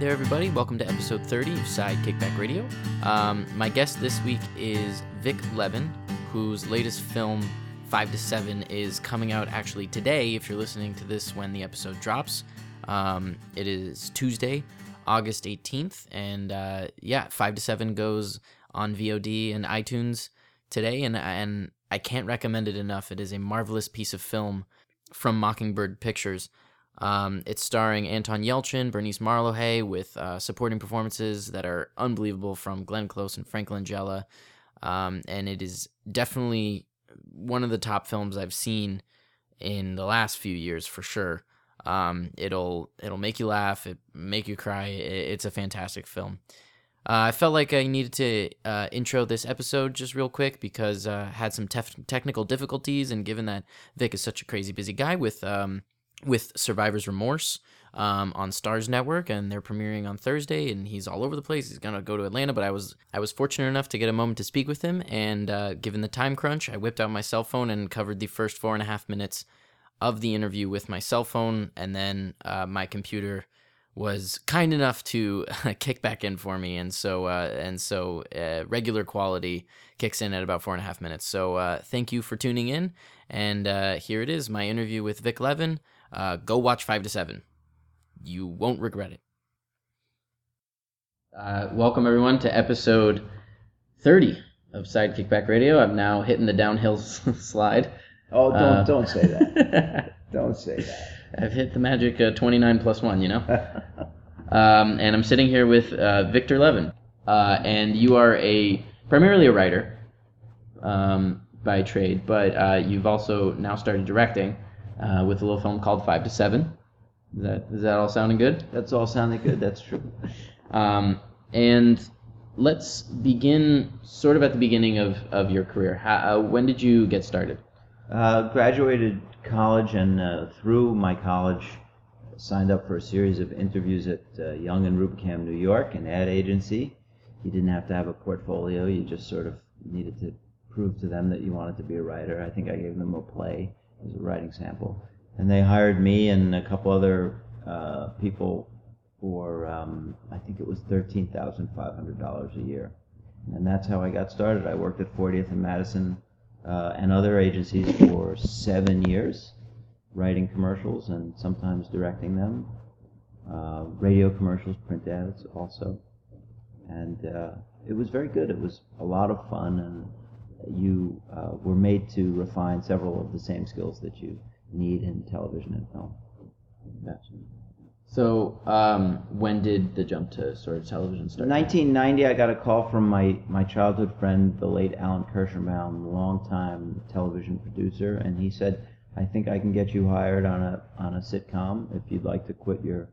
there, everybody. Welcome to episode 30 of Side Kickback Radio. Um, my guest this week is Vic Levin, whose latest film, 5 to 7, is coming out actually today if you're listening to this when the episode drops. Um, it is Tuesday, August 18th, and uh, yeah, 5 to 7 goes on VOD and iTunes today, and, and I can't recommend it enough. It is a marvelous piece of film from Mockingbird Pictures. Um, it's starring Anton Yelchin, Berenice Marlohe, with uh, supporting performances that are unbelievable from Glenn Close and Frank Langella. Um, and it is definitely one of the top films I've seen in the last few years for sure. Um, it'll it'll make you laugh, it make you cry. It, it's a fantastic film. Uh, I felt like I needed to uh, intro this episode just real quick because uh, I had some tef- technical difficulties, and given that Vic is such a crazy busy guy with um, with Survivor's Remorse um, on Starz Network, and they're premiering on Thursday. And he's all over the place. He's gonna go to Atlanta, but I was I was fortunate enough to get a moment to speak with him. And uh, given the time crunch, I whipped out my cell phone and covered the first four and a half minutes of the interview with my cell phone, and then uh, my computer was kind enough to kick back in for me, and so uh, and so uh, regular quality kicks in at about four and a half minutes. So uh, thank you for tuning in, and uh, here it is, my interview with Vic Levin. Uh, go watch five to seven, you won't regret it. Uh, welcome everyone to episode thirty of Side Kickback Radio. I'm now hitting the downhill slide. Oh, don't don't say that. don't say that. I've hit the magic uh, 29 plus one, you know? um, and I'm sitting here with uh, Victor Levin. Uh, and you are a primarily a writer um, by trade, but uh, you've also now started directing uh, with a little film called Five to Seven. Is that, is that all sounding good? That's all sounding good. That's true. Um, and let's begin sort of at the beginning of, of your career. How, uh, when did you get started? graduated college and uh, through my college signed up for a series of interviews at uh, Young and Rubicam, New York, an ad agency. You didn't have to have a portfolio. You just sort of needed to prove to them that you wanted to be a writer. I think I gave them a play as a writing sample, and they hired me and a couple other uh, people for um, I think it was thirteen thousand five hundred dollars a year, and that's how I got started. I worked at 40th and Madison uh, and other agencies for seven years, writing commercials and sometimes directing them, uh, radio commercials, print ads also, and uh, it was very good. It was a lot of fun, and you uh, were made to refine several of the same skills that you need in television and film. Gotcha. So, um, when did the jump to sort of television start? 1990, I got a call from my, my childhood friend, the late Alan Kirschenbaum, longtime television producer, and he said, "I think I can get you hired on a on a sitcom if you'd like to quit your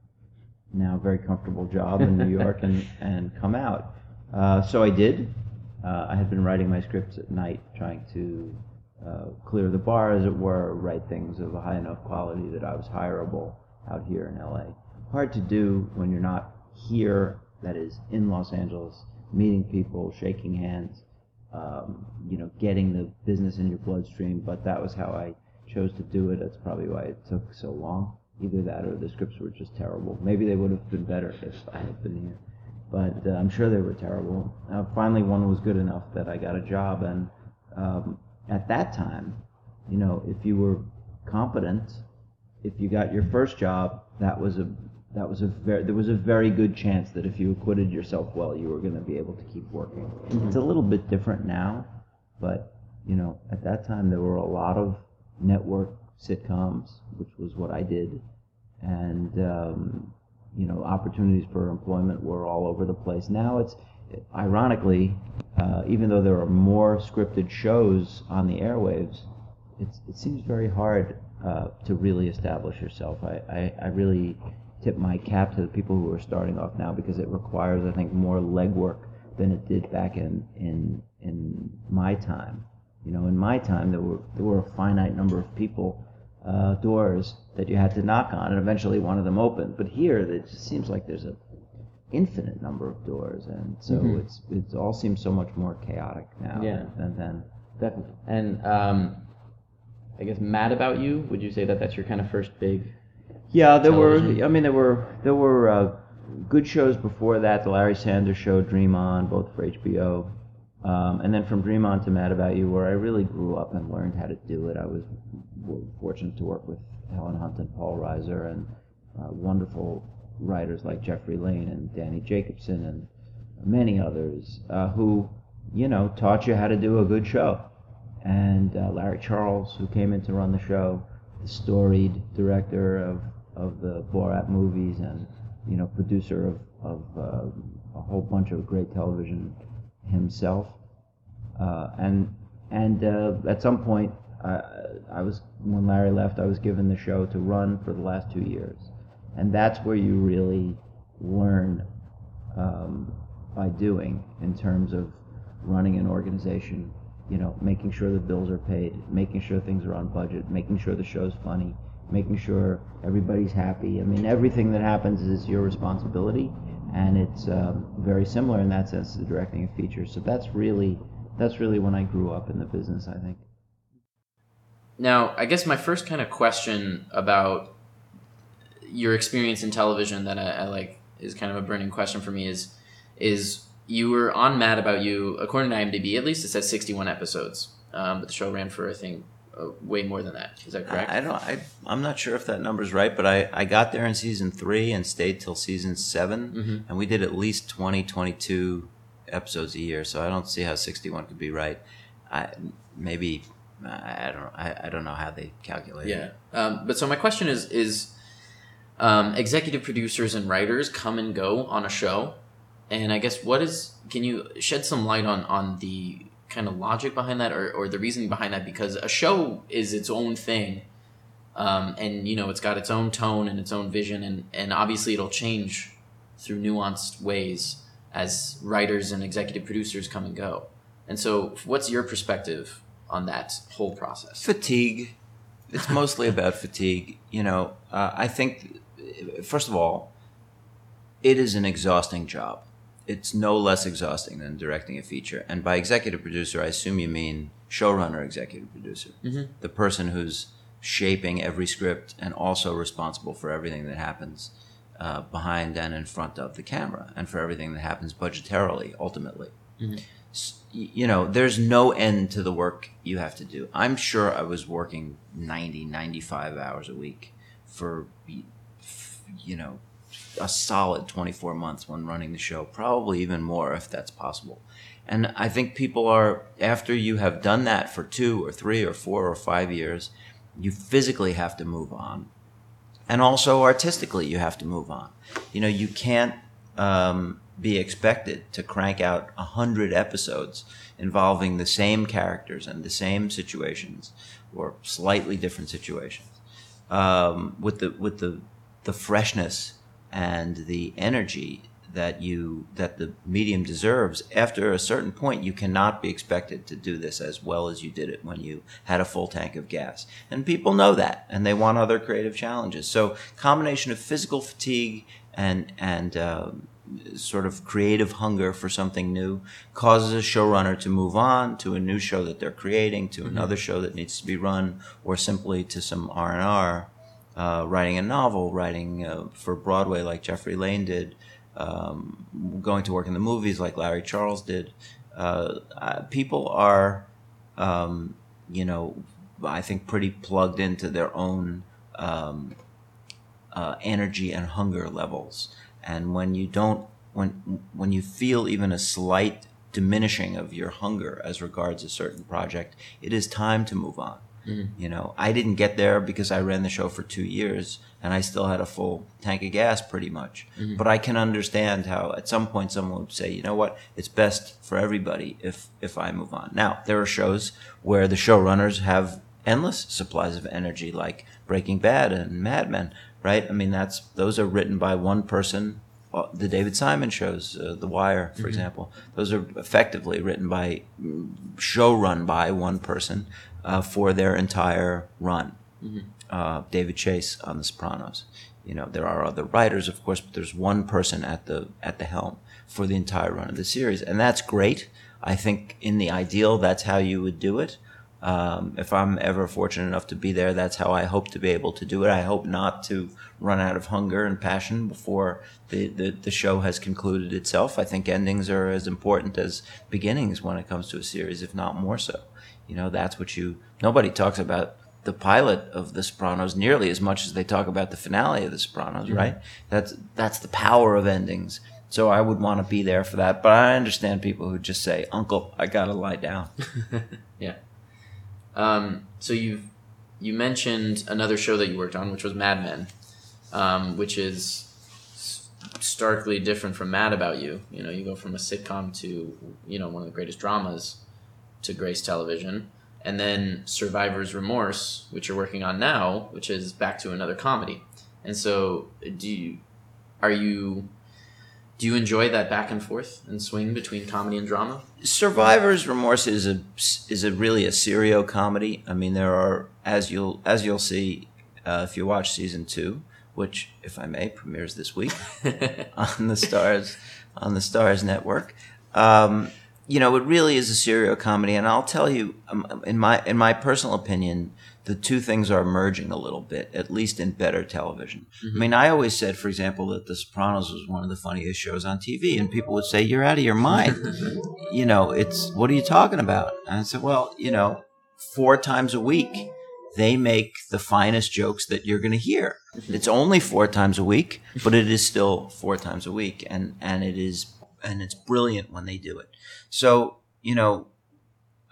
now very comfortable job in New York and and come out." Uh, so I did. Uh, I had been writing my scripts at night, trying to uh, clear the bar, as it were, write things of a high enough quality that I was hireable out here in LA hard to do when you're not here, that is, in Los Angeles, meeting people, shaking hands, um, you know, getting the business in your bloodstream. But that was how I chose to do it. That's probably why it took so long. Either that or the scripts were just terrible. Maybe they would have been better if I had been here. But uh, I'm sure they were terrible. Uh, finally, one was good enough that I got a job. And um, at that time, you know, if you were competent, if you got your first job, that was a that was a very there was a very good chance that if you acquitted yourself well, you were going to be able to keep working. Mm-hmm. It's a little bit different now, but you know, at that time there were a lot of network sitcoms, which was what I did, and um, you know, opportunities for employment were all over the place. Now it's ironically, uh, even though there are more scripted shows on the airwaves, it seems very hard uh, to really establish yourself. I, I, I really tip my cap to the people who are starting off now because it requires, I think, more legwork than it did back in in in my time. You know, in my time, there were there were a finite number of people uh, doors that you had to knock on, and eventually one of them opened. But here, it just seems like there's a infinite number of doors, and so mm-hmm. it's it all seems so much more chaotic now yeah. than then. Definitely. And um, I guess Mad About You. Would you say that that's your kind of first big yeah, there television. were. I mean, there were there were uh, good shows before that. The Larry Sanders Show, Dream On, both for HBO. Um, and then from Dream On to Mad About You, where I really grew up and learned how to do it. I was fortunate to work with Helen Hunt and Paul Reiser and uh, wonderful writers like Jeffrey Lane and Danny Jacobson and many others uh, who, you know, taught you how to do a good show. And uh, Larry Charles, who came in to run the show, the storied director of, of the Borat movies and, you know, producer of, of uh, a whole bunch of great television himself. Uh, and and uh, at some point, I, was when Larry left, I was given the show to run for the last two years, and that's where you really learn um, by doing in terms of running an organization. You know, making sure the bills are paid, making sure things are on budget, making sure the show's funny, making sure everybody's happy. I mean, everything that happens is your responsibility, and it's um, very similar in that sense to directing a feature. So that's really that's really when I grew up in the business. I think. Now, I guess my first kind of question about your experience in television that I, I, like is kind of a burning question for me is is you were on Mad About You according to IMDb at least it says 61 episodes um, but the show ran for I think uh, way more than that is that correct I, I don't I, I'm not sure if that number's right but I, I got there in season three and stayed till season 7 mm-hmm. and we did at least 20 22 episodes a year so I don't see how 61 could be right. I maybe I don't I, I don't know how they calculate yeah um, but so my question is is um, executive producers and writers come and go on a show? And i guess what is can you shed some light on on the kind of logic behind that or, or the reasoning behind that? Because a show is its own thing um, and you know it's got its own tone and its own vision and, and obviously it'll change through nuanced ways as writers and executive producers come and go. And so what's your perspective on that whole process? Fatigue. It's mostly about fatigue you know uh, i think first of all it is an exhausting job. It's no less exhausting than directing a feature. And by executive producer, I assume you mean showrunner, executive producer, mm-hmm. the person who's shaping every script and also responsible for everything that happens uh, behind and in front of the camera and for everything that happens budgetarily, ultimately. Mm-hmm. You know, there's no end to the work you have to do. I'm sure I was working 90, 95 hours a week for, you know, a solid 24 months when running the show, probably even more if that's possible. And I think people are, after you have done that for two or three or four or five years, you physically have to move on. And also artistically, you have to move on. You know, you can't um, be expected to crank out a hundred episodes involving the same characters and the same situations or slightly different situations um, with the with the the freshness and the energy that you that the medium deserves. After a certain point you cannot be expected to do this as well as you did it when you had a full tank of gas. And people know that and they want other creative challenges. So combination of physical fatigue and and um, sort of creative hunger for something new causes a showrunner to move on to a new show that they're creating to mm-hmm. another show that needs to be run or simply to some r&r uh, writing a novel, writing uh, for Broadway like Jeffrey Lane did, um, going to work in the movies like Larry Charles did. Uh, people are, um, you know, I think pretty plugged into their own um, uh, energy and hunger levels. And when you don't, when when you feel even a slight diminishing of your hunger as regards a certain project, it is time to move on. Mm-hmm. You know, I didn't get there because I ran the show for two years and I still had a full tank of gas pretty much. Mm-hmm. But I can understand how at some point someone would say, you know what, it's best for everybody if if I move on. Now there are shows where the showrunners have endless supplies of energy, like Breaking Bad and Mad Men, right? I mean, that's those are written by one person. The David Simon shows, uh, The Wire, for mm-hmm. example, those are effectively written by, mm, show run by one person uh, for their entire run. Mm-hmm. Uh, David Chase on The Sopranos. You know, there are other writers, of course, but there's one person at the at the helm for the entire run of the series, and that's great. I think in the ideal, that's how you would do it. Um, if I'm ever fortunate enough to be there, that's how I hope to be able to do it. I hope not to run out of hunger and passion before the, the, the show has concluded itself. I think endings are as important as beginnings when it comes to a series, if not more so. You know, that's what you, nobody talks about the pilot of The Sopranos nearly as much as they talk about the finale of The Sopranos, mm-hmm. right? That's, that's the power of endings. So I would want to be there for that. But I understand people who just say, Uncle, I got to lie down. yeah. Um, so you've, you mentioned another show that you worked on, which was Mad Men, um, which is starkly different from Mad About You. You know, you go from a sitcom to you know one of the greatest dramas to Grace Television, and then Survivor's Remorse, which you're working on now, which is back to another comedy. And so, do you are you do you enjoy that back and forth and swing between comedy and drama? Survivor's Remorse is a is a really a serio comedy. I mean, there are as you'll as you'll see uh, if you watch season two, which, if I may, premieres this week on the Starz on the Starz network. Um, you know, it really is a serio comedy, and I'll tell you, um, in my in my personal opinion, the two things are merging a little bit, at least in better television. Mm-hmm. I mean, I always said, for example, that The Sopranos was one of the funniest shows on TV, and people would say, "You're out of your mind." you know, it's what are you talking about? And I said, "Well, you know, four times a week." They make the finest jokes that you're going to hear. Mm-hmm. It's only four times a week, but it is still four times a week, and and it is and it's brilliant when they do it. So you know,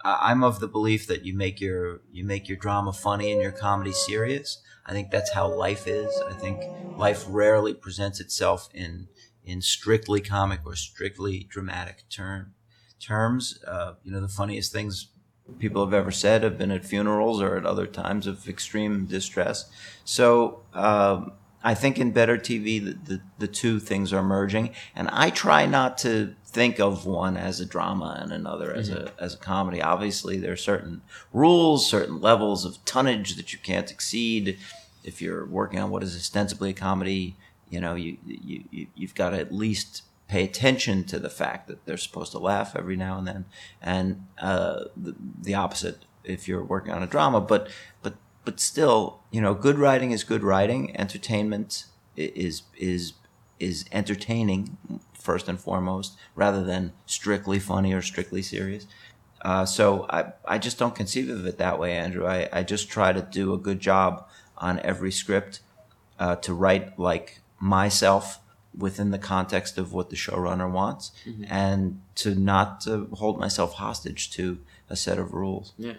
I'm of the belief that you make your you make your drama funny and your comedy serious. I think that's how life is. I think life rarely presents itself in in strictly comic or strictly dramatic term terms. Uh, you know, the funniest things people have ever said have been at funerals or at other times of extreme distress. So um, I think in better TV, the, the, the two things are merging, and I try not to think of one as a drama and another as mm-hmm. a as a comedy. Obviously, there are certain rules, certain levels of tonnage that you can't exceed. If you're working on what is ostensibly a comedy, you know you you you've got to at least pay attention to the fact that they're supposed to laugh every now and then, and uh, the, the opposite if you're working on a drama. But but but still, you know, good writing is good writing. Entertainment is is is entertaining first and foremost, rather than strictly funny or strictly serious. Uh, so I, I just don't conceive of it that way, Andrew. I, I just try to do a good job on every script uh, to write like myself within the context of what the showrunner wants mm-hmm. and to not hold myself hostage to a set of rules. Yeah.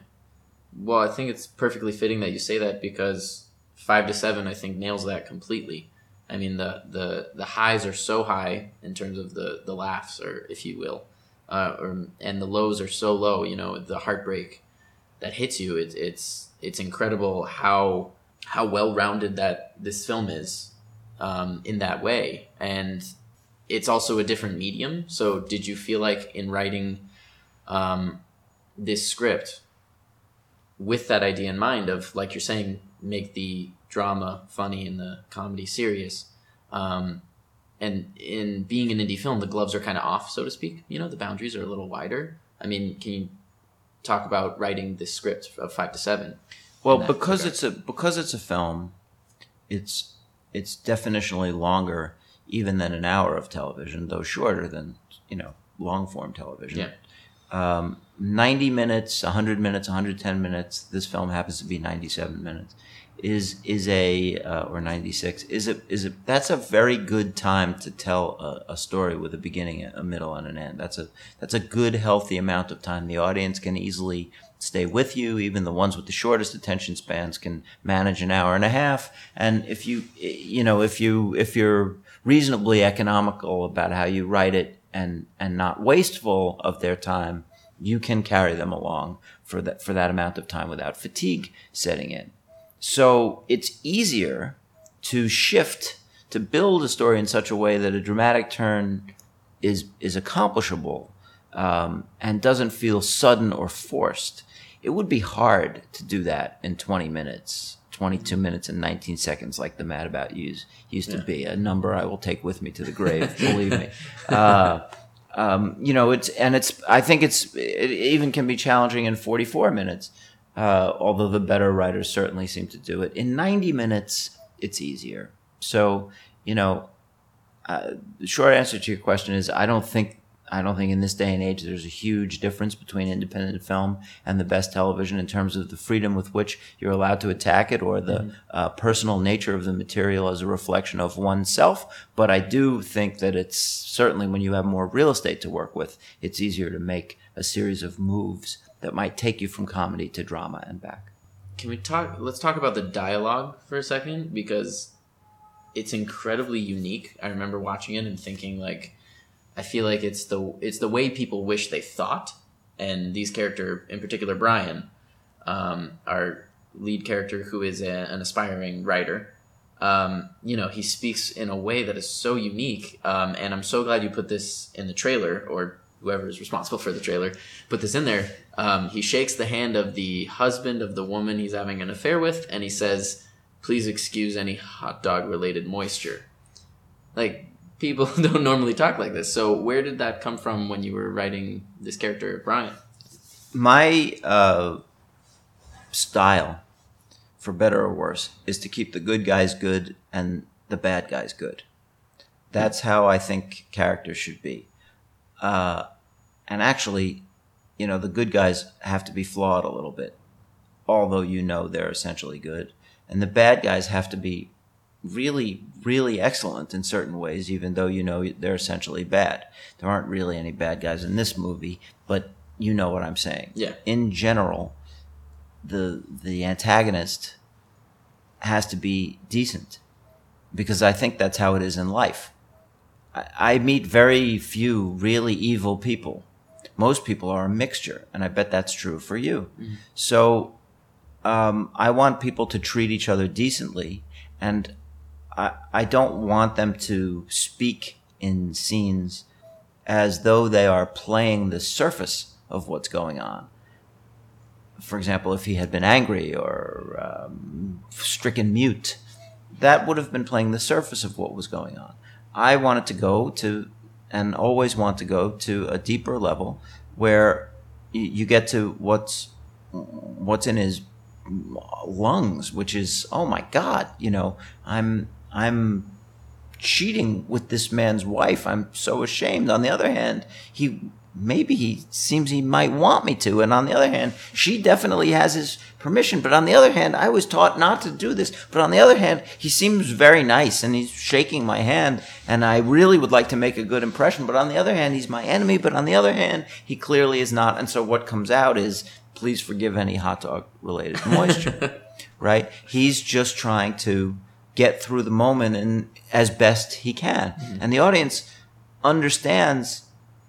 Well, I think it's perfectly fitting that you say that because five to seven, I think, nails that completely. I mean, the, the, the highs are so high in terms of the, the laughs, or if you will, uh, or, and the lows are so low. You know, the heartbreak that hits you. It, it's it's incredible how how well rounded that this film is um, in that way, and it's also a different medium. So, did you feel like in writing um, this script with that idea in mind of, like you're saying, make the drama funny and the comedy serious. Um, and in being an indie film, the gloves are kind of off, so to speak. You know, the boundaries are a little wider. I mean, can you talk about writing this script of five to seven? Well, because regard? it's a because it's a film, it's it's definitionally longer even than an hour of television, though shorter than you know long form television. Yeah. Um, 90 minutes, 100 minutes, 110 minutes. This film happens to be 97 minutes is is a uh, or 96 is it is it that's a very good time to tell a, a, story with a beginning a middle and an end that's a that's a good healthy amount of time the audience can easily stay with you. Even the ones with the shortest attention spans can manage an hour and a half. And if you you know if you if you're reasonably economical about how you write it and and not wasteful of their time you can carry them along for that for that amount of time without fatigue setting in. So it's easier to shift to build a story in such a way that a dramatic turn is is accomplishable um, and doesn't feel sudden or forced. It would be hard to do that in 20 minutes, 22 minutes and 19 seconds, like the Mad About Yous used yeah. to be. A number I will take with me to the grave. believe me. Uh, um, you know, it's and it's. I think it's. It even can be challenging in 44 minutes uh, although the better writers certainly seem to do it. In 90 minutes, it's easier. So, you know, uh, the short answer to your question is I don't think I don't think in this day and age there's a huge difference between independent film and the best television in terms of the freedom with which you're allowed to attack it or the mm-hmm. uh, personal nature of the material as a reflection of oneself. But I do think that it's certainly when you have more real estate to work with, it's easier to make a series of moves that might take you from comedy to drama and back. Can we talk? Let's talk about the dialogue for a second because it's incredibly unique. I remember watching it and thinking like I feel like it's the it's the way people wish they thought, and these character in particular, Brian, um, our lead character who is a, an aspiring writer. Um, you know, he speaks in a way that is so unique, um, and I'm so glad you put this in the trailer, or whoever is responsible for the trailer put this in there. Um, he shakes the hand of the husband of the woman he's having an affair with, and he says, "Please excuse any hot dog related moisture." Like people don't normally talk like this. So where did that come from when you were writing this character, Brian? My uh, style, for better or worse, is to keep the good guys good and the bad guys good. That's how I think characters should be. Uh, and actually, you know, the good guys have to be flawed a little bit, although you know they're essentially good. And the bad guys have to be really, really excellent in certain ways, even though you know they're essentially bad. There aren't really any bad guys in this movie, but you know what I'm saying. Yeah. In general, the the antagonist has to be decent because I think that's how it is in life. I, I meet very few really evil people. Most people are a mixture, and I bet that's true for you. Mm-hmm. So um, I want people to treat each other decently, and I, I don't want them to speak in scenes as though they are playing the surface of what's going on. For example, if he had been angry or um, stricken mute, that would have been playing the surface of what was going on. I wanted to go to, and always want to go to a deeper level where you get to what's what's in his lungs, which is oh my god, you know, I'm I'm cheating with this man's wife. I'm so ashamed. On the other hand, he maybe he seems he might want me to. And on the other hand, she definitely has his permission. But on the other hand, I was taught not to do this. But on the other hand, he seems very nice and he's shaking my hand. And I really would like to make a good impression. But on the other hand, he's my enemy. But on the other hand, he clearly is not. And so what comes out is please forgive any hot dog related moisture. right? He's just trying to get through the moment and as best he can. Mm-hmm. And the audience understands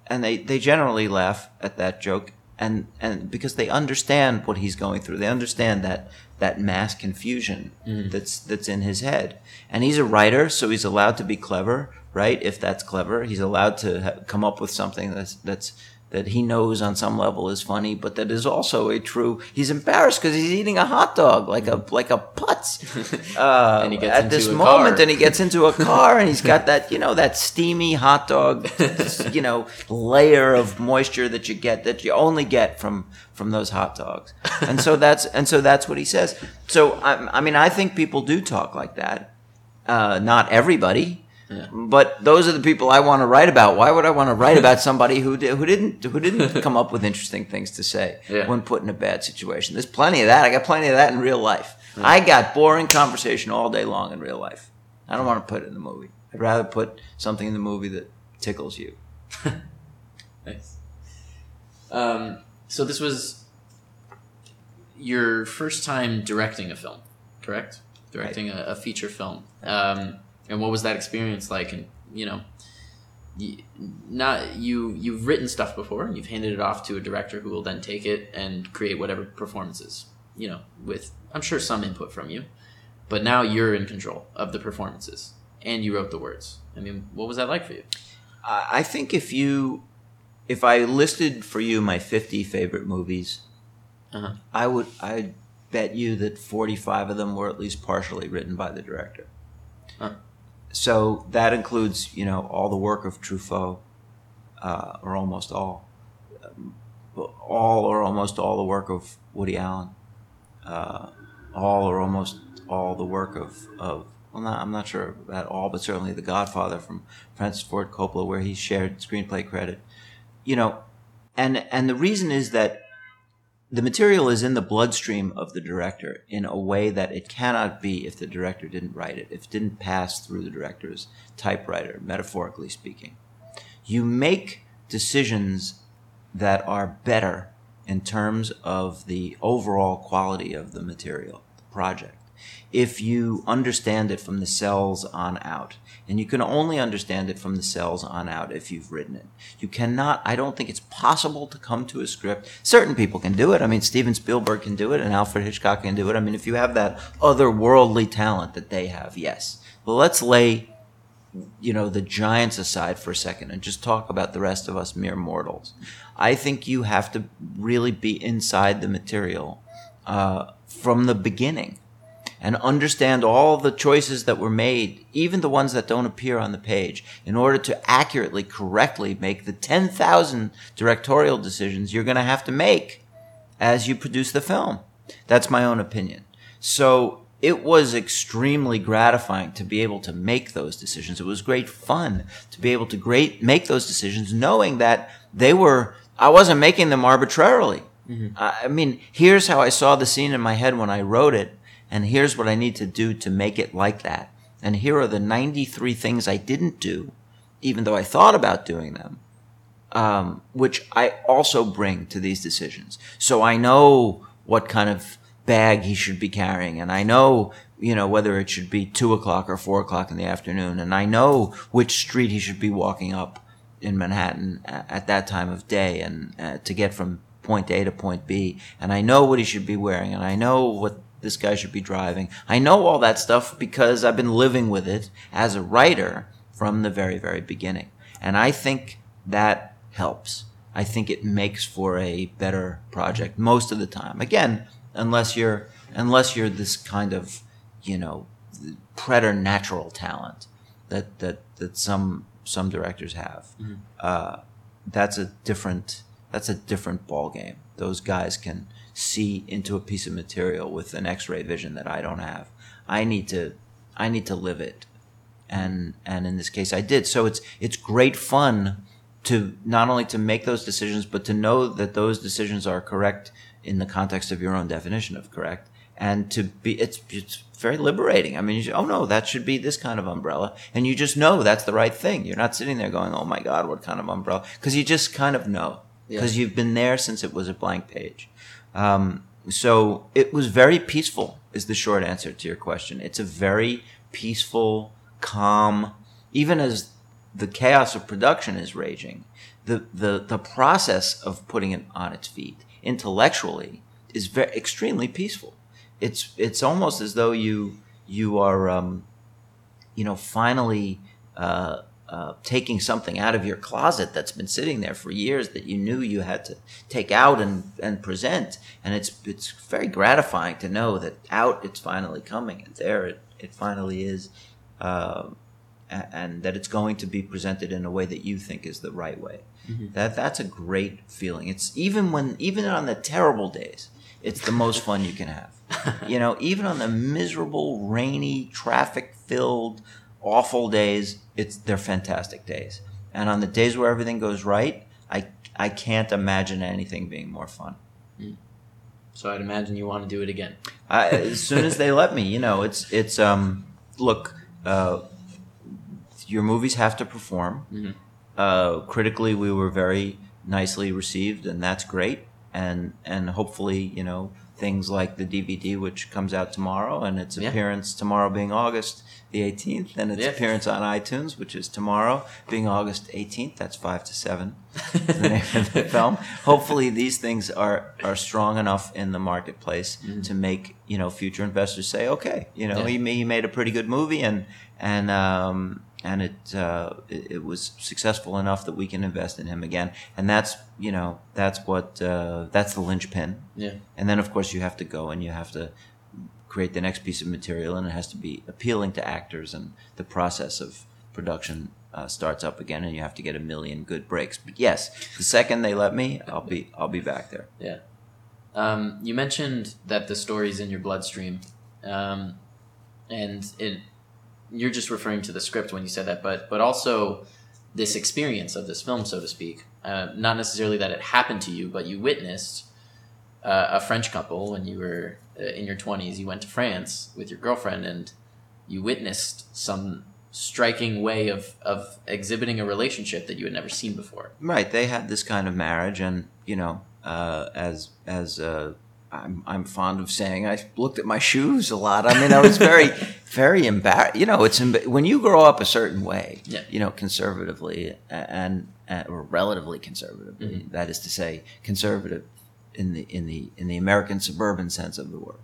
and they, they generally laugh at that joke and, and because they understand what he's going through. They understand that that mass confusion mm. that's that's in his head. And he's a writer, so he's allowed to be clever, right? If that's clever, he's allowed to ha- come up with something that's that's that he knows on some level is funny, but that is also a true. He's embarrassed because he's eating a hot dog like a like a putz uh, and he gets at this moment, car. and he gets into a car, and he's got that you know that steamy hot dog, you know, layer of moisture that you get that you only get from from those hot dogs, and so that's and so that's what he says. So I, I mean, I think people do talk like that. Uh, not everybody yeah. But those are the people I want to write about. Why would I want to write about somebody who who didn't who didn't come up with interesting things to say yeah. when put in a bad situation? There's plenty of that. I got plenty of that in real life. Yeah. I got boring conversation all day long in real life. I don't want to put it in the movie. I'd rather put something in the movie that tickles you. nice. Um, so this was your first time directing a film, correct? Directing right. a, a, feature film. Um, and what was that experience like? And you know, you, not you you've written stuff before and you've handed it off to a director who will then take it and create whatever performances. You know, with I'm sure some input from you, but now you're in control of the performances and you wrote the words. I mean, what was that like for you? I think if you if I listed for you my 50 favorite movies, uh-huh. I would I bet you that 45 of them were at least partially written by the director. Huh so that includes, you know, all the work of Truffaut, uh, or almost all, all or almost all the work of Woody Allen, uh, all or almost all the work of, of well, not, I'm not sure about all, but certainly The Godfather from Francis Ford Coppola, where he shared screenplay credit. You know, and and the reason is that the material is in the bloodstream of the director in a way that it cannot be if the director didn't write it, if it didn't pass through the director's typewriter, metaphorically speaking. You make decisions that are better in terms of the overall quality of the material, the project, if you understand it from the cells on out. And you can only understand it from the cells on out if you've written it. You cannot, I don't think it's possible to come to a script. Certain people can do it. I mean, Steven Spielberg can do it and Alfred Hitchcock can do it. I mean, if you have that otherworldly talent that they have, yes. But let's lay, you know, the giants aside for a second and just talk about the rest of us mere mortals. I think you have to really be inside the material uh, from the beginning and understand all the choices that were made, even the ones that don't appear on the page, in order to accurately, correctly make the 10,000 directorial decisions you're going to have to make as you produce the film. That's my own opinion. So it was extremely gratifying to be able to make those decisions. It was great fun to be able to great make those decisions, knowing that they were. I wasn't making them arbitrarily. Mm-hmm. I mean, here's how I saw the scene in my head when I wrote it, and here's what I need to do to make it like that. And here are the 93 things I didn't do, even though I thought about doing them, um, which I also bring to these decisions. So I know what kind of bag he should be carrying, and I know, you know, whether it should be two o'clock or four o'clock in the afternoon, and I know which street he should be walking up in Manhattan at that time of day, and uh, to get from point A to point B, and I know what he should be wearing, and I know what this guy should be driving. I know all that stuff because I've been living with it as a writer from the very, very beginning. And I think that helps. I think it makes for a better project most of the time. Again, unless you're unless you're this kind of, you know, preternatural talent that that that some some directors have. Mm-hmm. Uh, that's a different that's a different ball game. Those guys can see into a piece of material with an x-ray vision that I don't have. I need to I need to live it. And and in this case I did. So it's it's great fun to not only to make those decisions but to know that those decisions are correct in the context of your own definition of correct and to be it's it's very liberating. I mean, you, oh no, that should be this kind of umbrella, and you just know that's the right thing. You're not sitting there going, "Oh my God, what kind of umbrella?" Because you just kind of know because yeah. you've been there since it was a blank page. Um, so it was very peaceful, is the short answer to your question. It's a very peaceful, calm, even as the chaos of production is raging, the, the, the process of putting it on its feet intellectually is very, extremely peaceful. It's, it's almost as though you, you are, um, you know, finally, uh, uh, taking something out of your closet that's been sitting there for years that you knew you had to take out and, and present. And it's, it's very gratifying to know that out it's finally coming and there it, it finally is. Uh, and that it's going to be presented in a way that you think is the right way. Mm-hmm. That that's a great feeling. It's even when even on the terrible days, it's the most fun you can have. you know, even on the miserable, rainy, traffic filled, awful days, it's they're fantastic days. And on the days where everything goes right, I I can't imagine anything being more fun. Mm. So I'd imagine you want to do it again. I, as soon as they let me, you know, it's it's um look, uh, your movies have to perform. Mm-hmm. Uh, critically, we were very nicely received, and that's great. And and hopefully, you know, things like the DVD, which comes out tomorrow, and its yeah. appearance tomorrow being August the 18th, and its yeah. appearance on iTunes, which is tomorrow being August 18th. That's five to seven. the name of the film. Hopefully, these things are are strong enough in the marketplace mm-hmm. to make you know future investors say, okay, you know, yeah. he, he made a pretty good movie, and and um, and it, uh, it, it was successful enough that we can invest in him again. And that's you know that's what uh, that's the linchpin. Yeah. And then of course you have to go and you have to create the next piece of material, and it has to be appealing to actors, and the process of production uh, starts up again, and you have to get a million good breaks. But yes, the second they let me, I'll be I'll be back there. Yeah. Um, you mentioned that the story's in your bloodstream, um, and it you're just referring to the script when you said that, but but also this experience of this film, so to speak. Uh, not necessarily that it happened to you, but you witnessed uh, a French couple when you were in your twenties. You went to France with your girlfriend, and you witnessed some striking way of of exhibiting a relationship that you had never seen before. Right. They had this kind of marriage, and you know, uh, as as uh, I'm I'm fond of saying, I looked at my shoes a lot. I mean, I was very very embarrassed. You know, it's emb- when you grow up a certain way. Yeah. You know, conservatively and, and or relatively conservatively. Mhm. that is to say, conservative in the in the in the American suburban sense of the word.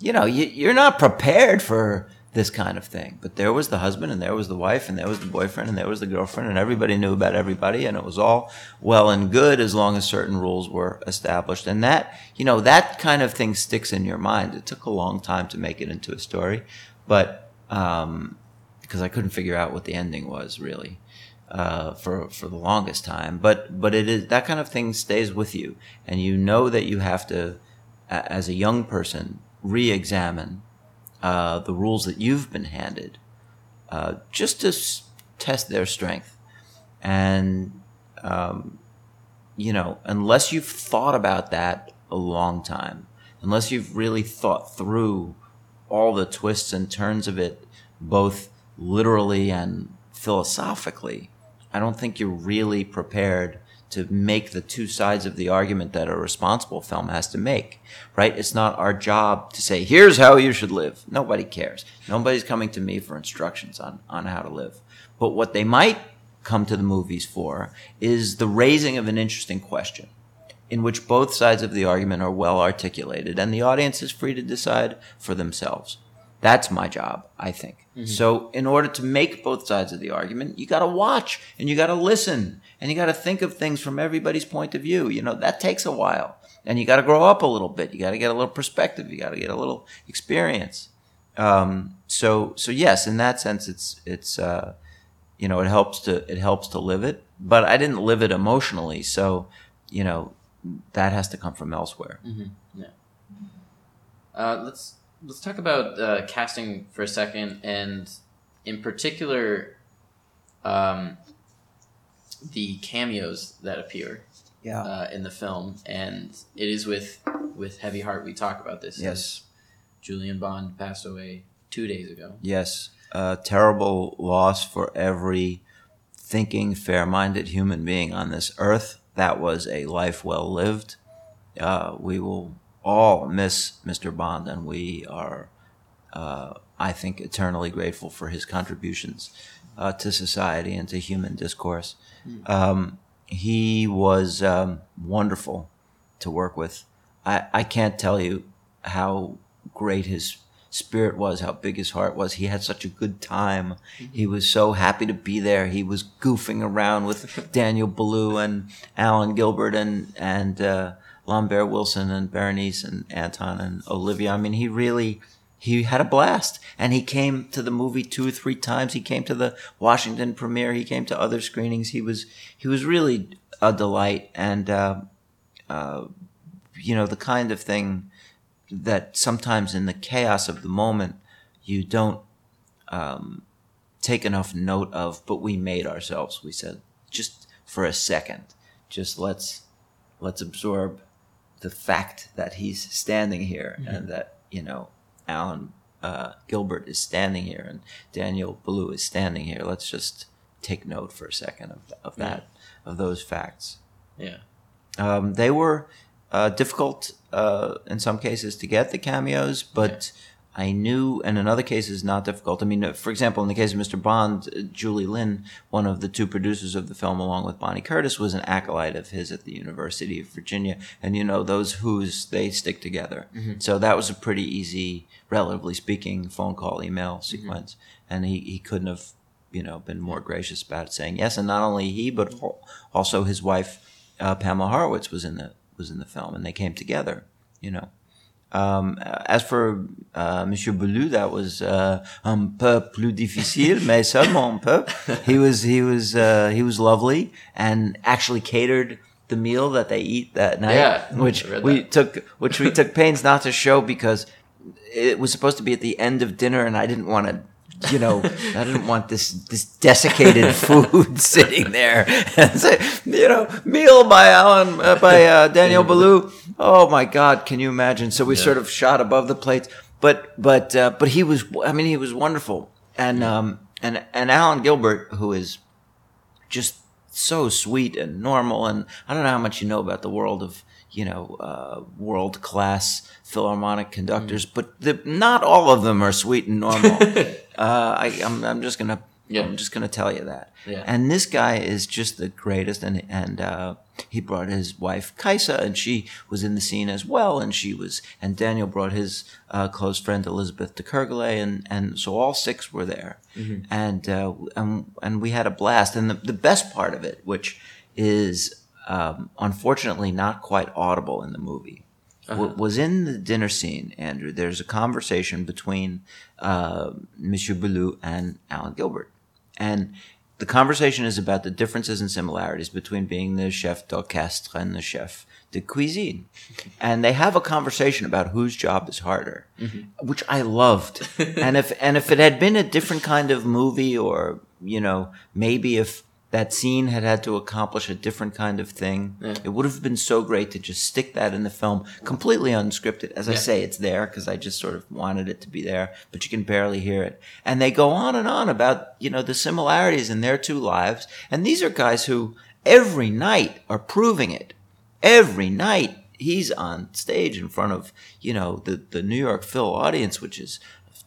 You know, you, you're not prepared for this kind of thing. But there was the husband, and there was the wife, and there was the boyfriend, and there was the girlfriend, and everybody knew about everybody, and it was all well and good as long as certain rules were established. And that, you know, that kind of thing sticks in your mind. It took a long time to make it into a story, but um, because I couldn't figure out what the ending was really. Uh, for for the longest time, but but it is that kind of thing stays with you, and you know that you have to, as a young person, re-examine uh, the rules that you've been handed, uh, just to s- test their strength. And, um, you know, unless you've thought about that a long time, unless you've really thought through all the twists and turns of it, both literally and philosophically, I don't think you're really prepared to make the two sides of the argument that a responsible film has to make, right? It's not our job to say, here's how you should live. Nobody cares. Nobody's coming to me for instructions on, on how to live. But what they might come to the movies for is the raising of an interesting question in which both sides of the argument are well articulated and the audience is free to decide for themselves. That's my job, I think. So, in order to make both sides of the argument, you got to watch and you got to listen and you got to think of things from everybody's point of view. You know, that takes a while. And you got to grow up a little bit. You got to get a little perspective. You got to get a little experience. Um, so, so yes, in that sense, it's, it's, uh, you know, it helps to, it helps to live it, but I didn't live it emotionally. So, you know, that has to come from elsewhere. Uh, let's let's talk about uh, casting for a second, and in particular, um, the cameos that appear Yeah. uh, in the film, and it is with with heavy heart we talk about this. Yes. Julian Bond passed away two days ago. Yes, a terrible loss for every thinking, fair minded human being on this earth. That was a life well lived. Uh, we will all miss Mr. Bond, and we are, uh, I think, eternally grateful for his contributions uh, to society and to human discourse. Um, he was um, wonderful to work with. I, I can't tell you how great his spirit was, how big his heart was. He had such a good time. He was so happy to be there. He was goofing around with Daniel Boulud and Alan Gilbert and and uh, Lambert Wilson and Berenice and Anton and Olivia. I mean, he really he had a blast. And he came to the movie two or three times. He came to the washington premiere. He came to other screenings. He was he was really a delight. And uh, uh, you know the kind of thing that sometimes in the chaos of the moment you don't um, take enough note of but we made ourselves. We said just for a second just let's let's absorb the fact that he's standing here and that you know Alan uh, Gilbert is standing here and Daniel Boulud is standing here. Let's just take note for a second of, of that of those facts. Yeah. Um, they were uh, difficult uh, in some cases to get the cameos, but I knew, and in other cases, not difficult. I mean, uh, for example, in the case of Mr. Bond, uh, Julie Lynn, one of the two producers of the film, along with Bonnie Curtis, was an acolyte of his at the University of Virginia. And you know, those who's they stick together. So that was a pretty easy, relatively speaking, phone call, email sequence. And he, he couldn't have, you know, been more gracious about saying yes. And not only he, but also his wife, uh, Pamela Horowitz, was in the was in the film, and they came together. You know. Um, as for uh, Monsieur Boulud, that was uh, un peu plus difficile, mais seulement un peu. He was he was uh, he was lovely and actually catered the meal that they eat that night, Yeah, which we that. took, which we took pains not to show because it was supposed to be at the end of dinner, and I didn't want to. You know, I didn't want this this desiccated food sitting there. And say, you know, meal by Alan uh, by uh, Daniel Boulud. Oh my God, can you imagine? So we Yeah. sort of shot above the plates, but but uh, but he was. I mean, he was wonderful, and um and and Alan Gilbert, who is just so sweet and normal. And I don't know how much you know about the world of you know uh, world class philharmonic conductors, but the, not all of them are sweet and normal. uh, I, I'm I'm just gonna Yeah. I'm just gonna tell you that. Yeah. And this guy is just the greatest, and and uh, he brought his wife Kaisa, and she was in the scene as well, and she was, and Daniel brought his uh, close friend Elizabeth de Kergele, and and so all six were there, and uh, and and we had a blast. And the the best part of it, which is um, unfortunately not quite audible in the movie, w- was in the dinner scene. Andrew, there's a conversation between uh, Monsieur Boulud and Alan Gilbert, and the conversation is about the differences and similarities between being the chef d'orchestre and the chef de cuisine. And they have a conversation about whose job is harder, which I loved. and if and if it had been a different kind of movie or, you know, maybe if that scene had had to accomplish a different kind of thing, Yeah. it would have been so great to just stick that in the film completely unscripted. As I say, it's there because I just sort of wanted it to be there, but you can barely hear it. And they go on and on about, you know, the similarities in their two lives. And these are guys who every night are proving it. Every night he's on stage in front of, you know, the, the New York Phil audience, which is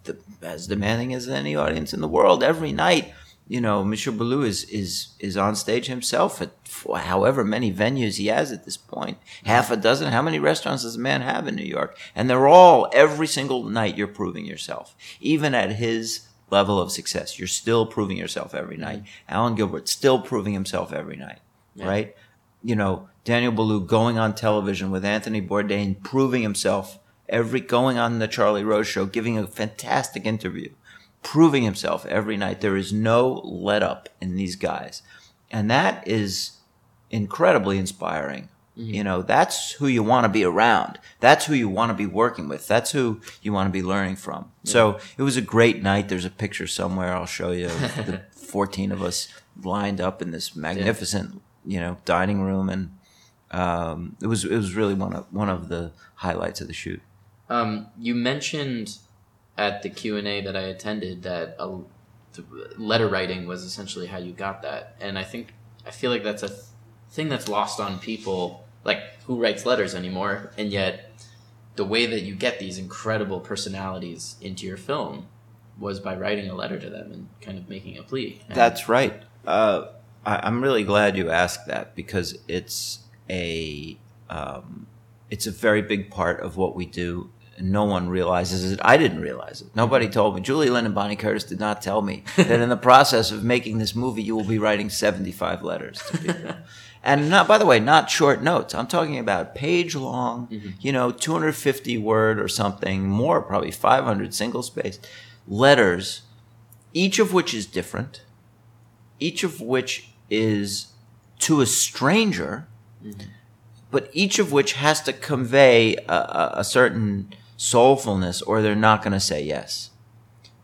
the, as demanding as any audience in the world. Every night, you know, Monsieur Boulud is, is, is on stage himself at however many venues he has at this point. Half a dozen. How many restaurants does a man have in New York? And they're all, every single night, you're proving yourself. Even at his level of success, you're still proving yourself every night. Mm-hmm. Alan Gilbert still proving himself every night, right? You know, Daniel Boulud going on television with Anthony Bourdain, proving himself every, going on the Charlie Rose show, giving a fantastic interview proving himself every night. There is no let up in these guys. And that is incredibly inspiring. You know, that's who you want to be around. That's who you want to be working with. That's who you want to be learning from. So it was a great night. There's a picture somewhere I'll show you the 14 of us lined up in this magnificent, you know, dining room. And um, it was it was really one of one of the highlights of the shoot. Um, you mentioned at the Q and A that I attended that a, letter writing was essentially how you got that, and I think I feel like that's a th- thing that's lost on people, like who writes letters anymore, and yet the way that you get these incredible personalities into your film was by writing a letter to them and kind of making a plea. And- That's right. Uh, I, I'm really glad you asked that because it's a um, it's a very big part of what we do. No one realizes it. I didn't realize it. Nobody mm-hmm. told me. Julie Lynn and Bonnie Curtis did not tell me that in the process of making this movie, you will be writing 75 letters to people. And not, by the way, not short notes. I'm talking about page long, mm-hmm. you know, 250 word or something, more probably 500 single spaced letters, each of which is different, each of which is to a stranger, mm-hmm. but each of which has to convey a, a, a certain soulfulness or they're not going to say yes.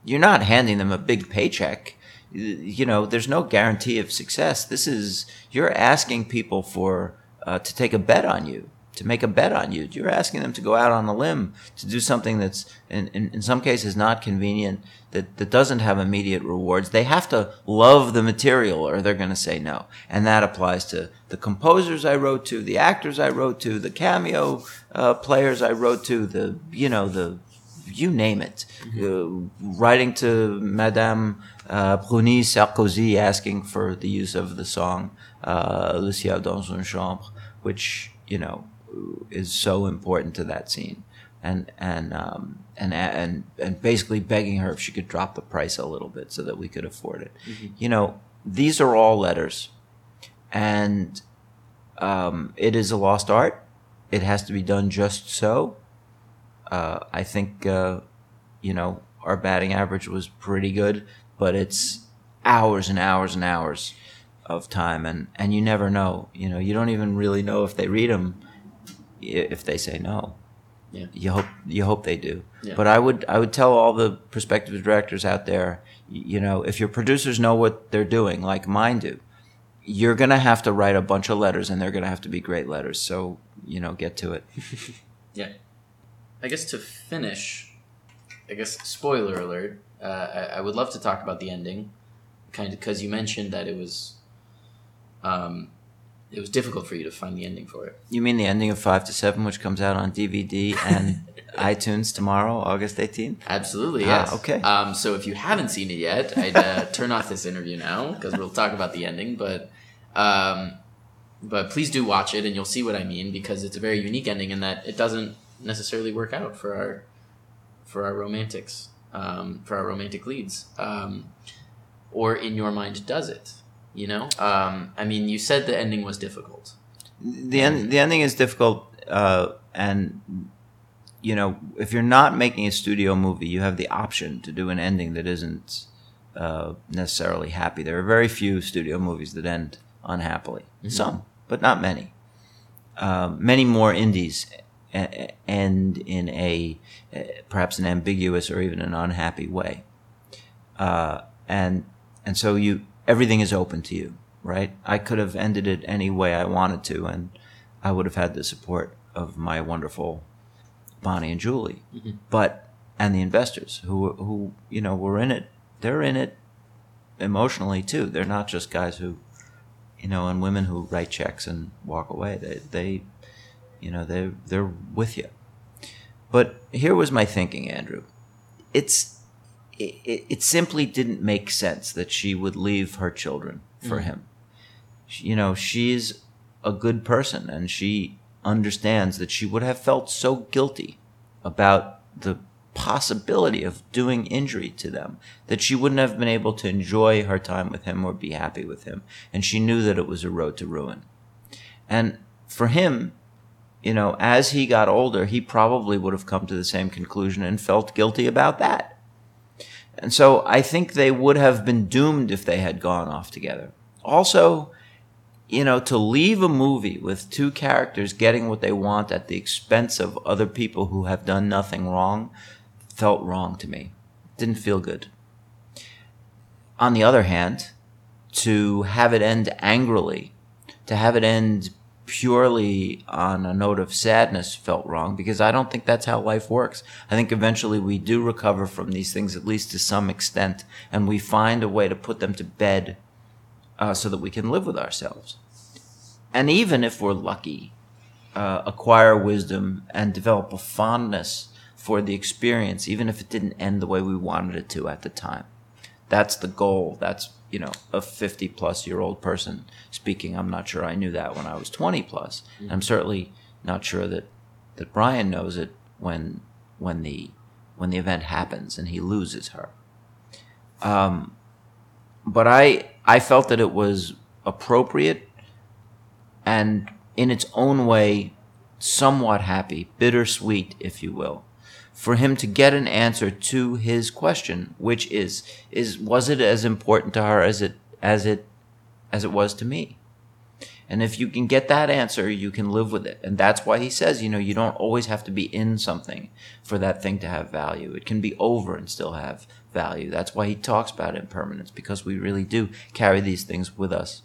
You're not handing them a big paycheck. You know, there's no guarantee of success. This is, you're asking people for, uh, to take a bet on you, to make a bet on you. You're asking them to go out on a limb, to do something that's, in, in, in some cases, not convenient, that, that doesn't have immediate rewards. They have to love the material or they're going to say no. And that applies to the composers I wrote to, the actors I wrote to, the cameo uh, players I wrote to, the, you know, the, you name it. Uh, writing to Madame uh, Bruni Sarkozy asking for the use of the song uh, Le ciel dans une chambre, which, you know, is so important to that scene. And, and, um, and, and, and basically begging her if she could drop the price a little bit so that we could afford it. You know, these are all letters. And um, it is a lost art. It has to be done just so. Uh, I think, uh, you know, our batting average was pretty good, but it's hours and hours and hours of time, and and you never know. You know, you don't even really know if they read them, if they say no. Yeah. You hope you hope they do. Yeah. But I would I would tell all the prospective directors out there, you know, if your producers know what they're doing, like mine do, you're gonna have to write a bunch of letters, and they're gonna have to be great letters. So you know, get to it. Yeah. I guess to finish, I guess spoiler alert. Uh, I, I would love to talk about the ending, kind of because you mentioned that it was, um, it was difficult for you to find the ending for it. You mean the ending of Five to Seven, which comes out on DVD and iTunes tomorrow, August 18th? Absolutely, Ah, yes. okay. Um, so if you haven't seen it yet, I'd uh, turn off this interview now because we'll talk about the ending. But, um, but please do watch it, and you'll see what I mean because it's a very unique ending in that it doesn't necessarily work out for our for our romantics, um, for our romantic leads, um, or in your mind, does it? You know, um, I mean, you said the ending was difficult. the end, the ending is difficult, uh, and you know, if you're not making a studio movie, you have the option to do an ending that isn't uh, necessarily happy. There are very few studio movies that end unhappily. Some, but not many. Um, many more indies end in a uh, perhaps an ambiguous or even an unhappy way. Uh, and and so you everything is open to you, right? I could have ended it any way I wanted to, and I would have had the support of my wonderful Bonnie and Julie, mm-hmm. but and the investors who who you know were in it. They're in it emotionally too. They're not just guys who, you know, and women who write checks and walk away. They they, you know, they they're with you. But here was my thinking, Andrew. It's it, it, it simply didn't make sense that she would leave her children for mm. him. She- You know, she's a good person and she understands that she would have felt so guilty about the possibility of doing injury to them that she wouldn't have been able to enjoy her time with him or be happy with him. And she knew that it was a road to ruin. And for him, you know, as he got older, he probably would have come to the same conclusion and felt guilty about that. And so I think they would have been doomed if they had gone off together. Also, you know, to leave a movie with two characters getting what they want at the expense of other people who have done nothing wrong felt wrong to me. Didn't feel good. On the other hand, to have it end angrily, to have it end purely on a note of sadness felt wrong because I don't think that's how life works. I think eventually we do recover from these things, at least to some extent, and we find a way to put them to bed uh, so that we can live with ourselves. And even if we're lucky, uh, acquire wisdom and develop a fondness for the experience, even if it didn't end the way we wanted it to at the time. That's the goal. That's, you know, a 50 plus year old person speaking. I'm not sure I knew that when I was 20 plus. I'm certainly not sure that, that Brian knows it when, when the, when the event happens and he loses her. Um, but I, I felt that it was appropriate and in its own way somewhat happy, bittersweet, if you will, for him to get an answer to his question, which is is was it as important to her as it as it as it was to me? And if you can get that answer, you can live with it. And that's why he says, you know, you don't always have to be in something for that thing to have value. It can be over and still have value. That's why he talks about impermanence, because we really do carry these things with us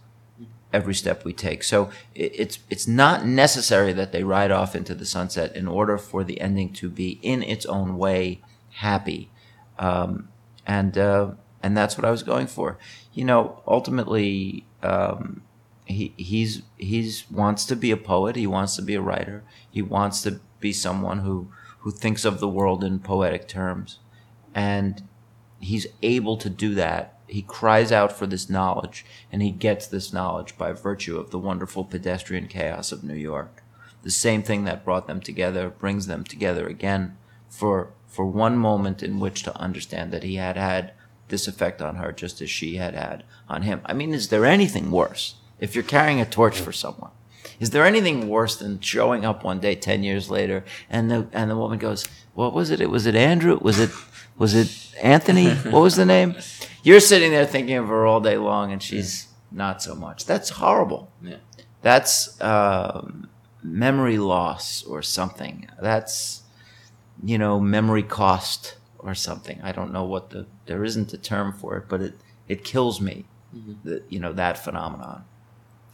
every step we take. So it's it's not necessary that they ride off into the sunset in order for the ending to be in its own way happy, um, and uh, and that's what I was going for. You know, ultimately, um, he he's he's wants to be a poet. He wants to be a writer. He wants to be someone who who thinks of the world in poetic terms, and he's able to do that. He cries out for this knowledge, and he gets this knowledge by virtue of the wonderful pedestrian chaos of New York. The same thing that brought them together brings them together again for for one moment in which to understand that he had had this effect on her just as she had had on him. I mean, is there anything worse if you're carrying a torch for someone? Is there anything worse than showing up one day ten years later and the and the woman goes, "What was it? It was it Andrew? Was it was it Anthony? What was the name?" You're sitting there thinking of her all day long, and she's not so much. That's horrible. Yeah. That's um, memory loss or something. That's you know memory cost or something. I don't know what the there isn't a term for it, but it it kills me. The, you know that phenomenon,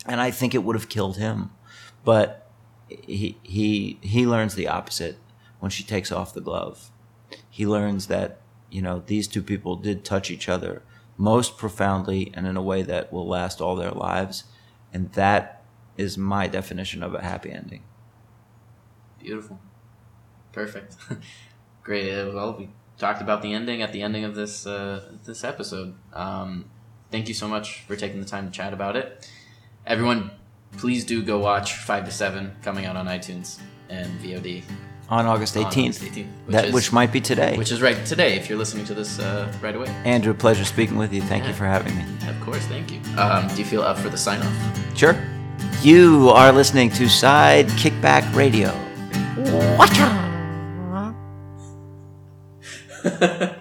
and I think it would have killed him, but he he he learns the opposite when she takes off the glove. He learns that you know these two people did touch each other most profoundly and in a way that will last all their lives, and that is my definition of a happy ending. Beautiful. Perfect. Great. Uh, Well, we talked about the ending at the ending of this uh, this episode. Um, thank you so much for taking the time to chat about it. Everyone, please do go watch Five to Seven coming out on iTunes and VOD. On August on 18th, August 18th, that is- which might be today. which is right today if you're listening to this uh, right away. Andrew, pleasure speaking with you. Thank you for having me. Of course, thank you. Um, do you feel up for the sign off? Sure. You are listening to Side Kickback Radio. Watcha!